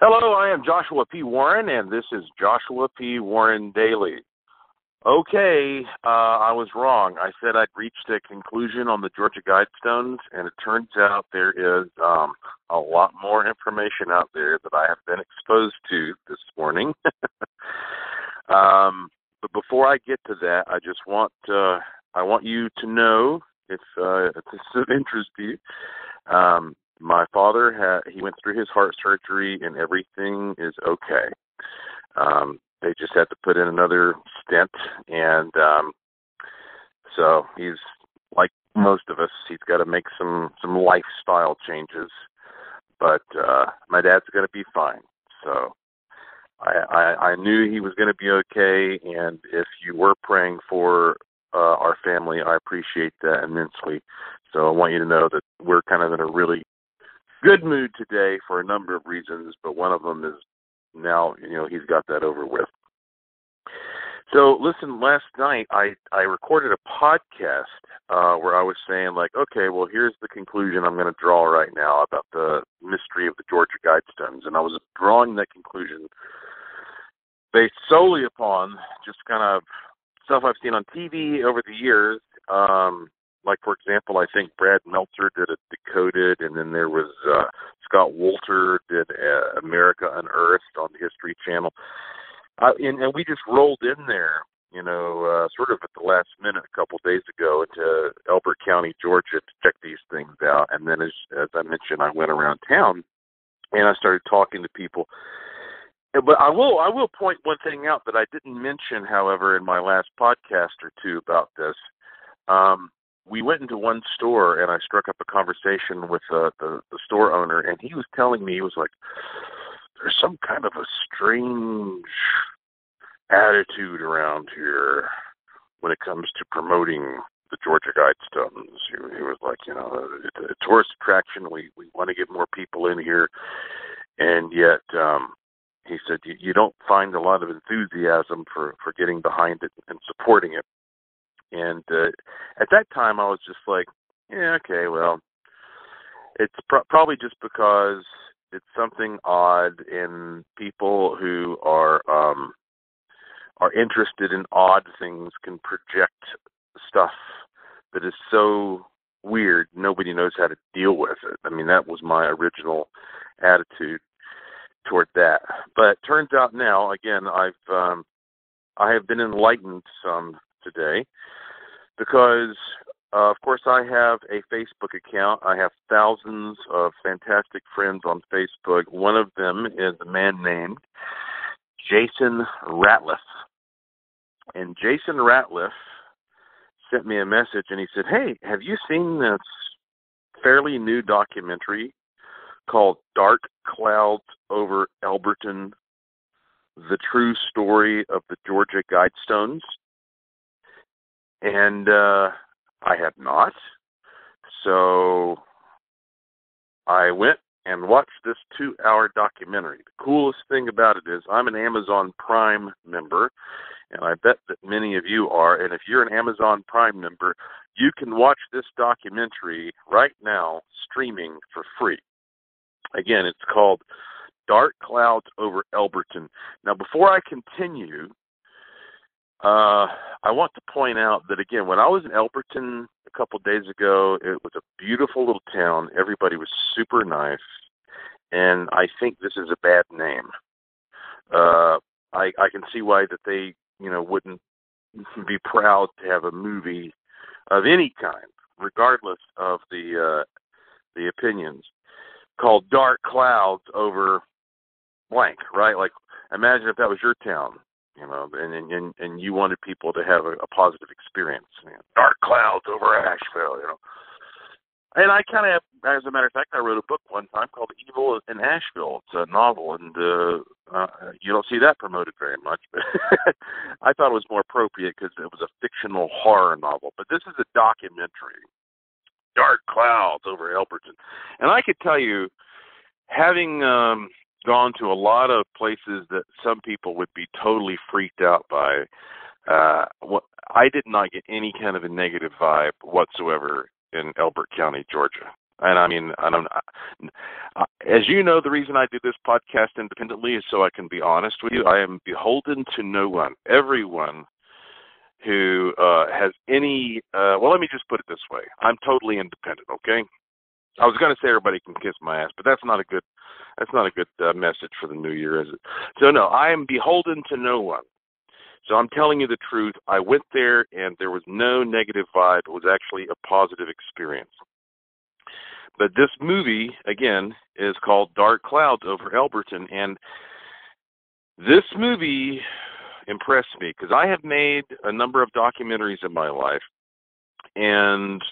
Hello, I am Joshua P. Warren, and this is Joshua P. Warren Daily. Okay, uh, I was wrong. I said I'd reached a conclusion on the Georgia Guidestones, and it turns out there is um, a lot more information out there that I have been exposed to this morning. um, but before I get to that, I just want uh, I want you to know if, uh, if this is of interest to you. Um, my father had he went through his heart surgery and everything is okay. Um, they just had to put in another stent, and um, so he's like most of us. He's got to make some some lifestyle changes, but uh, my dad's going to be fine. So I, I I knew he was going to be okay, and if you were praying for uh, our family, I appreciate that immensely. So I want you to know that we're kind of in a really good mood today for a number of reasons, but one of them is now you know he's got that over with. So listen, last night I I recorded a podcast uh, where I was saying like, okay, well here's the conclusion I'm going to draw right now about the mystery of the Georgia Guidestones, and I was drawing that conclusion based solely upon just kind of stuff I've seen on TV over the years. Um, like for example, I think Brad Meltzer did a Decoded, and then there was uh, Scott Wolter did uh, America Unearthed on the History Channel, uh, and, and we just rolled in there, you know, uh, sort of at the last minute a couple days ago into Elbert County, Georgia, to check these things out. And then, as as I mentioned, I went around town and I started talking to people. But I will I will point one thing out that I didn't mention, however, in my last podcast or two about this. Um, we went into one store and I struck up a conversation with uh, the the store owner, and he was telling me he was like, "There's some kind of a strange attitude around here when it comes to promoting the Georgia Guidestones." He, he was like, "You know, it's a tourist attraction. We we want to get more people in here, and yet." um he said you, you don't find a lot of enthusiasm for for getting behind it and supporting it and uh, at that time, I was just like, yeah, okay, well, it's pro- probably just because it's something odd in people who are um are interested in odd things can project stuff that is so weird nobody knows how to deal with it. I mean that was my original attitude toward that. But turns out now again I've um I have been enlightened some today because uh, of course I have a Facebook account. I have thousands of fantastic friends on Facebook. One of them is a man named Jason Ratliff. And Jason Ratliff sent me a message and he said, Hey, have you seen this fairly new documentary called Dark Clouds Over Elberton The True Story of the Georgia Guidestones? And uh, I had not. So I went and watched this two hour documentary. The coolest thing about it is I'm an Amazon Prime member, and I bet that many of you are. And if you're an Amazon Prime member, you can watch this documentary right now streaming for free. Again, it's called Dark Clouds Over Elberton. Now, before I continue, uh, I want to point out that again, when I was in Elberton a couple of days ago, it was a beautiful little town. Everybody was super nice, and I think this is a bad name. Uh, I I can see why that they you know wouldn't be proud to have a movie of any kind, regardless of the uh, the opinions, called Dark Clouds over blank, right? Like imagine if that was your town you know, and and and you wanted people to have a, a positive experience. You know, dark clouds over Asheville, you know. And I kind of, as a matter of fact, I wrote a book one time called "Evil in Asheville." It's a novel, and uh, uh, you don't see that promoted very much. But I thought it was more appropriate because it was a fictional horror novel. But this is a documentary, "Dark Clouds over Elberton," and I could tell you, having um, gone to a lot of places that some people would be totally freaked out by. Uh, I did not get any kind of a negative vibe whatsoever in Elbert County, Georgia. And I mean, I don't. As you know, the reason I do this podcast independently is so I can be honest with you. I am beholden to no one. Everyone who uh, has any. Uh, well, let me just put it this way: I'm totally independent. Okay. I was going to say everybody can kiss my ass, but that's not a good. That's not a good uh, message for the new year, is it? So no, I am beholden to no one. So I'm telling you the truth. I went there and there was no negative vibe. It was actually a positive experience. But this movie, again, is called Dark Clouds over Elberton. And this movie impressed me because I have made a number of documentaries in my life. And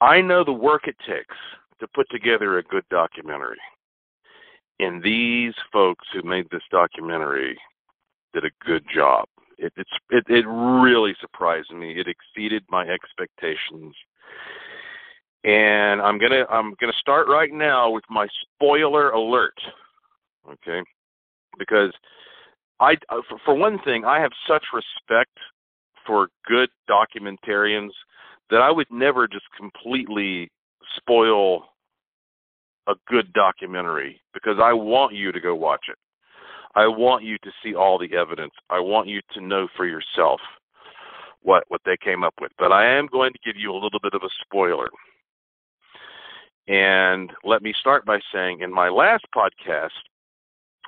I know the work it takes to put together a good documentary. And these folks who made this documentary did a good job. It, it's it, it really surprised me. It exceeded my expectations. And I'm gonna I'm gonna start right now with my spoiler alert. Okay, because I uh, for, for one thing I have such respect for good documentarians that I would never just completely spoil a good documentary because I want you to go watch it. I want you to see all the evidence. I want you to know for yourself what what they came up with. But I am going to give you a little bit of a spoiler. And let me start by saying in my last podcast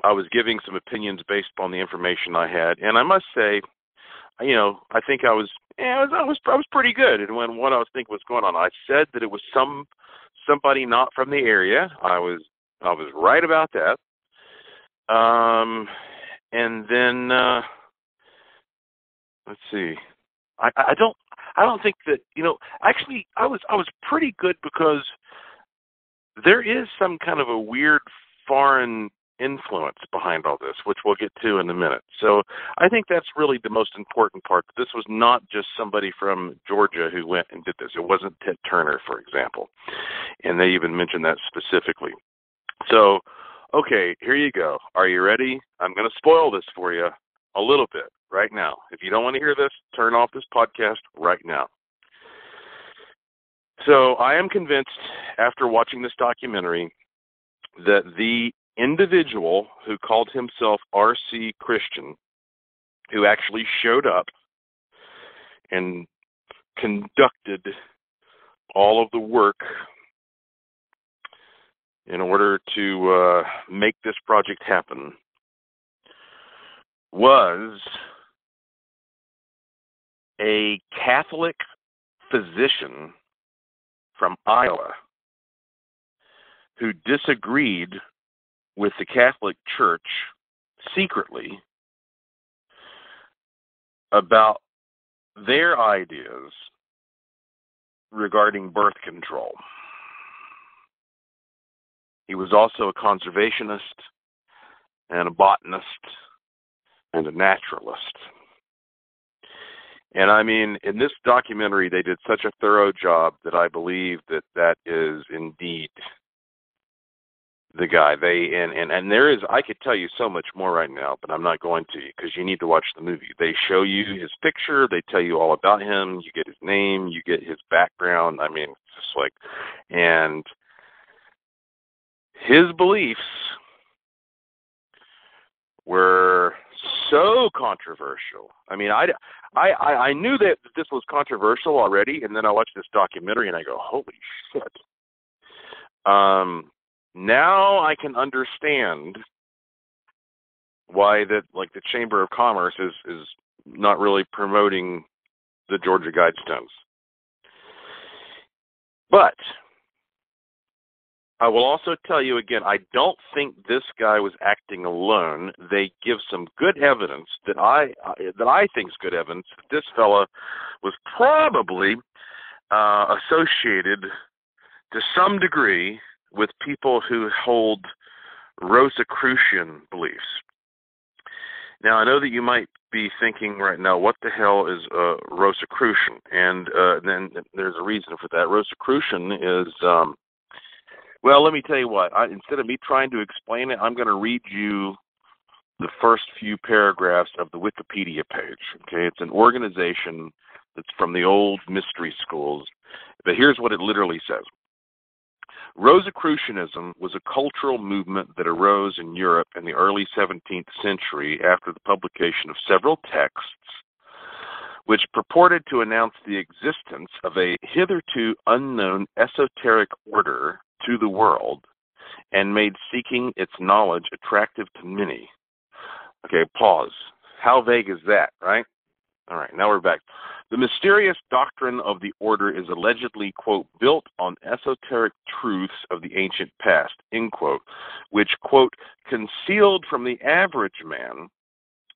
I was giving some opinions based upon the information I had, and I must say, you know, I think I was, yeah, I was, I was, I was pretty good. And when what I was thinking was going on, I said that it was some somebody not from the area. I was I was right about that. Um, and then uh, let's see. I, I don't I don't think that you know. Actually, I was I was pretty good because there is some kind of a weird foreign influence behind all this, which we'll get to in a minute. So I think that's really the most important part. This was not just somebody from Georgia who went and did this. It wasn't Ted Turner, for example. And they even mentioned that specifically. So, okay, here you go. Are you ready? I'm going to spoil this for you a little bit right now. If you don't want to hear this, turn off this podcast right now. So, I am convinced after watching this documentary that the individual who called himself R.C. Christian, who actually showed up and conducted all of the work in order to uh, make this project happen was a Catholic physician from Iowa who disagreed with the Catholic Church secretly about their ideas regarding birth control. He was also a conservationist and a botanist and a naturalist. And I mean, in this documentary, they did such a thorough job that I believe that that is indeed the guy. They and and and there is I could tell you so much more right now, but I'm not going to because you need to watch the movie. They show you his picture, they tell you all about him, you get his name, you get his background. I mean, it's just like and his beliefs were so controversial. I mean, I, I, I knew that this was controversial already, and then I watched this documentary and I go, holy shit. Um, now I can understand why that like the Chamber of Commerce is is not really promoting the Georgia Guidestones. But I will also tell you again, I don't think this guy was acting alone. They give some good evidence that I that I think is good evidence that this fella was probably uh, associated to some degree with people who hold Rosicrucian beliefs. Now, I know that you might be thinking right now, what the hell is uh, Rosicrucian? And uh, then there's a reason for that. Rosicrucian is, um, well, let me tell you what. I, instead of me trying to explain it, I'm going to read you the first few paragraphs of the Wikipedia page. Okay, it's an organization that's from the old mystery schools. But here's what it literally says Rosicrucianism was a cultural movement that arose in Europe in the early 17th century after the publication of several texts which purported to announce the existence of a hitherto unknown esoteric order to the world and made seeking its knowledge attractive to many. Okay, pause. How vague is that, right? All right, now we're back. The mysterious doctrine of the order is allegedly, quote, built on esoteric truths of the ancient past, end quote, which, quote, concealed from the average man,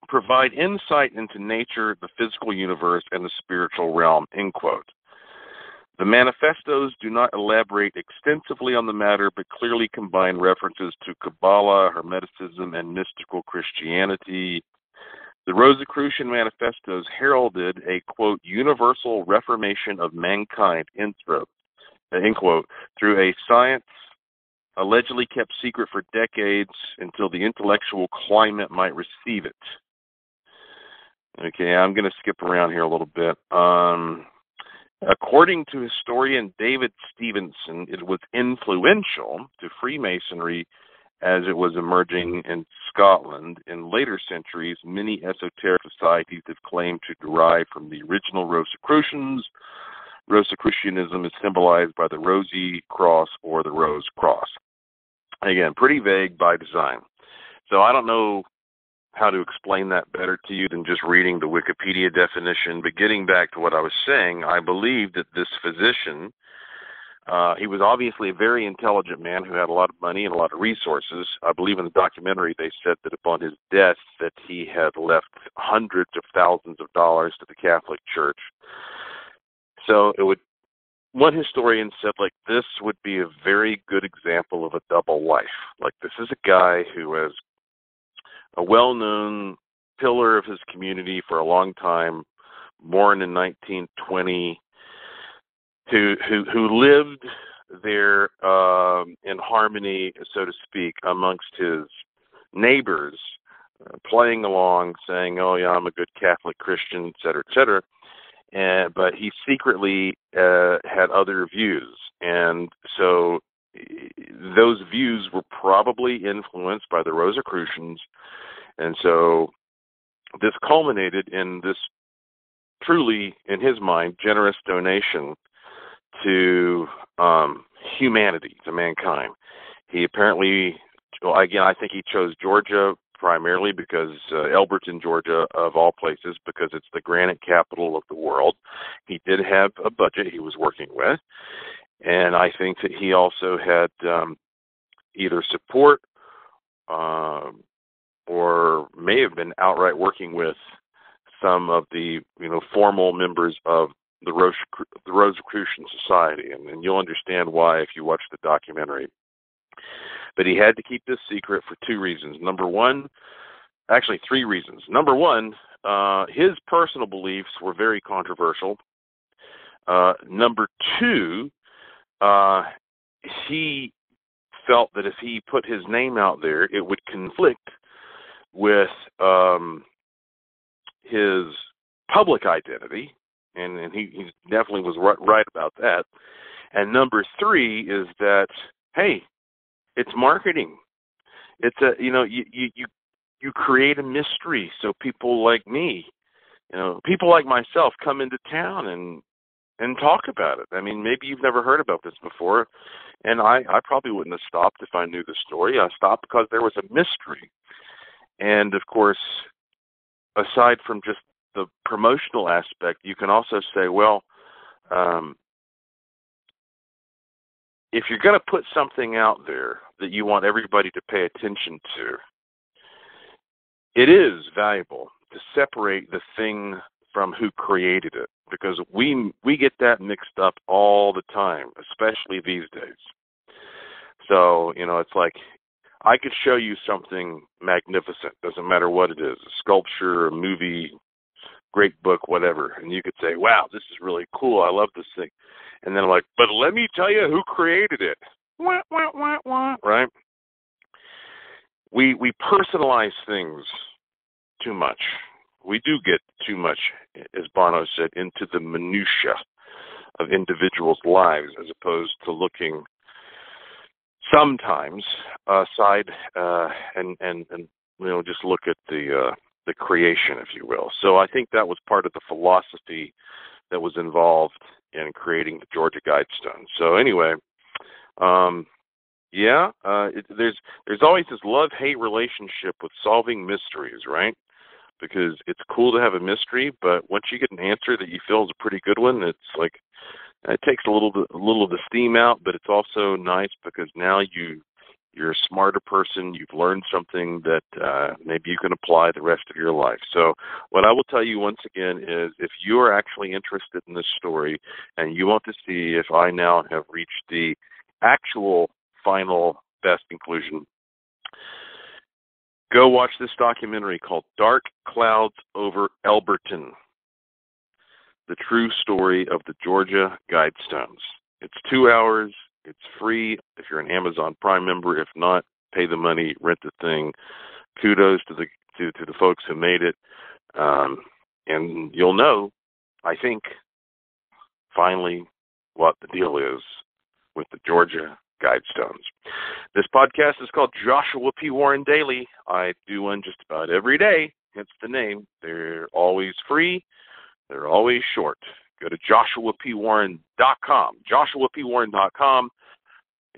provide insight into nature, the physical universe, and the spiritual realm, end quote. The manifestos do not elaborate extensively on the matter, but clearly combine references to Kabbalah, Hermeticism, and mystical Christianity. The Rosicrucian manifestos heralded a quote universal reformation of mankind end quote, end quote through a science allegedly kept secret for decades until the intellectual climate might receive it. Okay, I'm going to skip around here a little bit. Um, According to historian David Stevenson, it was influential to Freemasonry as it was emerging in Scotland. In later centuries, many esoteric societies have claimed to derive from the original Rosicrucians. Rosicrucianism is symbolized by the rosy cross or the rose cross. Again, pretty vague by design. So I don't know how to explain that better to you than just reading the Wikipedia definition. But getting back to what I was saying, I believe that this physician, uh, he was obviously a very intelligent man who had a lot of money and a lot of resources. I believe in the documentary they said that upon his death that he had left hundreds of thousands of dollars to the Catholic Church. So it would one historian said like this would be a very good example of a double life. Like this is a guy who has a well-known pillar of his community for a long time, born in 1920, who who who lived there um, in harmony, so to speak, amongst his neighbors, uh, playing along, saying, "Oh yeah, I'm a good Catholic Christian," et cetera, et cetera. And but he secretly uh, had other views, and so those views were probably influenced by the Rosicrucians and so this culminated in this truly, in his mind, generous donation to um, humanity, to mankind. He apparently, well, again, I think he chose Georgia primarily because uh, Elberton, Georgia, of all places, because it's the granite capital of the world. He did have a budget he was working with, and I think that he also had um, either support uh, or may have been outright working with some of the you know formal members of the, Rose, the Rosicrucian Society, and, and you'll understand why if you watch the documentary. But he had to keep this secret for two reasons. Number one, actually three reasons. Number one, uh, his personal beliefs were very controversial. Uh, number two, uh, he felt that if he put his name out there, it would conflict with um, his public identity, and, and he, he definitely was right, right about that. And number three is that hey, it's marketing. It's a you know you you you, you create a mystery so people like me, you know, people like myself come into town and and talk about it. I mean, maybe you've never heard about this before, and I I probably wouldn't have stopped if I knew the story. I stopped because there was a mystery and of course, aside from just the promotional aspect, you can also say, well, um, if you're going to put something out there that you want everybody to pay attention to, it is valuable to separate the thing from who created it because we we get that mixed up all the time, especially these days. So, you know, it's like I could show you something magnificent, doesn't matter what it is, a sculpture, a movie, great book, whatever, and you could say, "Wow, this is really cool. I love this thing." And then I'm like, "But let me tell you who created it." Wah, wah, wah, wah. Right? We we personalize things too much. we do get too much, as Bono said, into the minutia of individuals' lives as opposed to looking sometimes aside uh, and and and you know just look at the uh, the creation, if you will. So I think that was part of the philosophy that was involved in creating the Georgia Guidestone. So anyway, um, yeah, uh, it, there's there's always this love hate relationship with solving mysteries, right? Because it's cool to have a mystery, but once you get an answer that you feel is a pretty good one, it's like it takes a little bit, a little of the steam out, but it's also nice because now you you're a smarter person. You've learned something that uh, maybe you can apply the rest of your life. So, what I will tell you once again is if you are actually interested in this story and you want to see if I now have reached the actual final best conclusion, go watch this documentary called Dark Clouds Over Elberton The True Story of the Georgia Guidestones. It's two hours. It's free if you're an Amazon Prime member. If not, pay the money, rent the thing. Kudos to the to, to the folks who made it. Um, and you'll know, I think, finally what the deal is with the Georgia Guidestones. This podcast is called Joshua P. Warren Daily. I do one just about every day, hence the name. They're always free, they're always short. Go to joshuapwarren.com, joshuapwarren.com,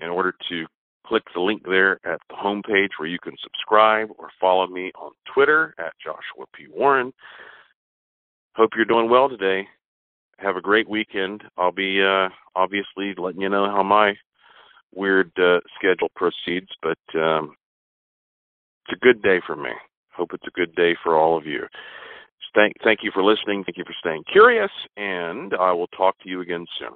in order to click the link there at the homepage where you can subscribe or follow me on Twitter at Joshua P. Warren. Hope you're doing well today. Have a great weekend. I'll be uh, obviously letting you know how my weird uh, schedule proceeds, but um, it's a good day for me. Hope it's a good day for all of you. Thank, thank you for listening. Thank you for staying curious, and I will talk to you again soon.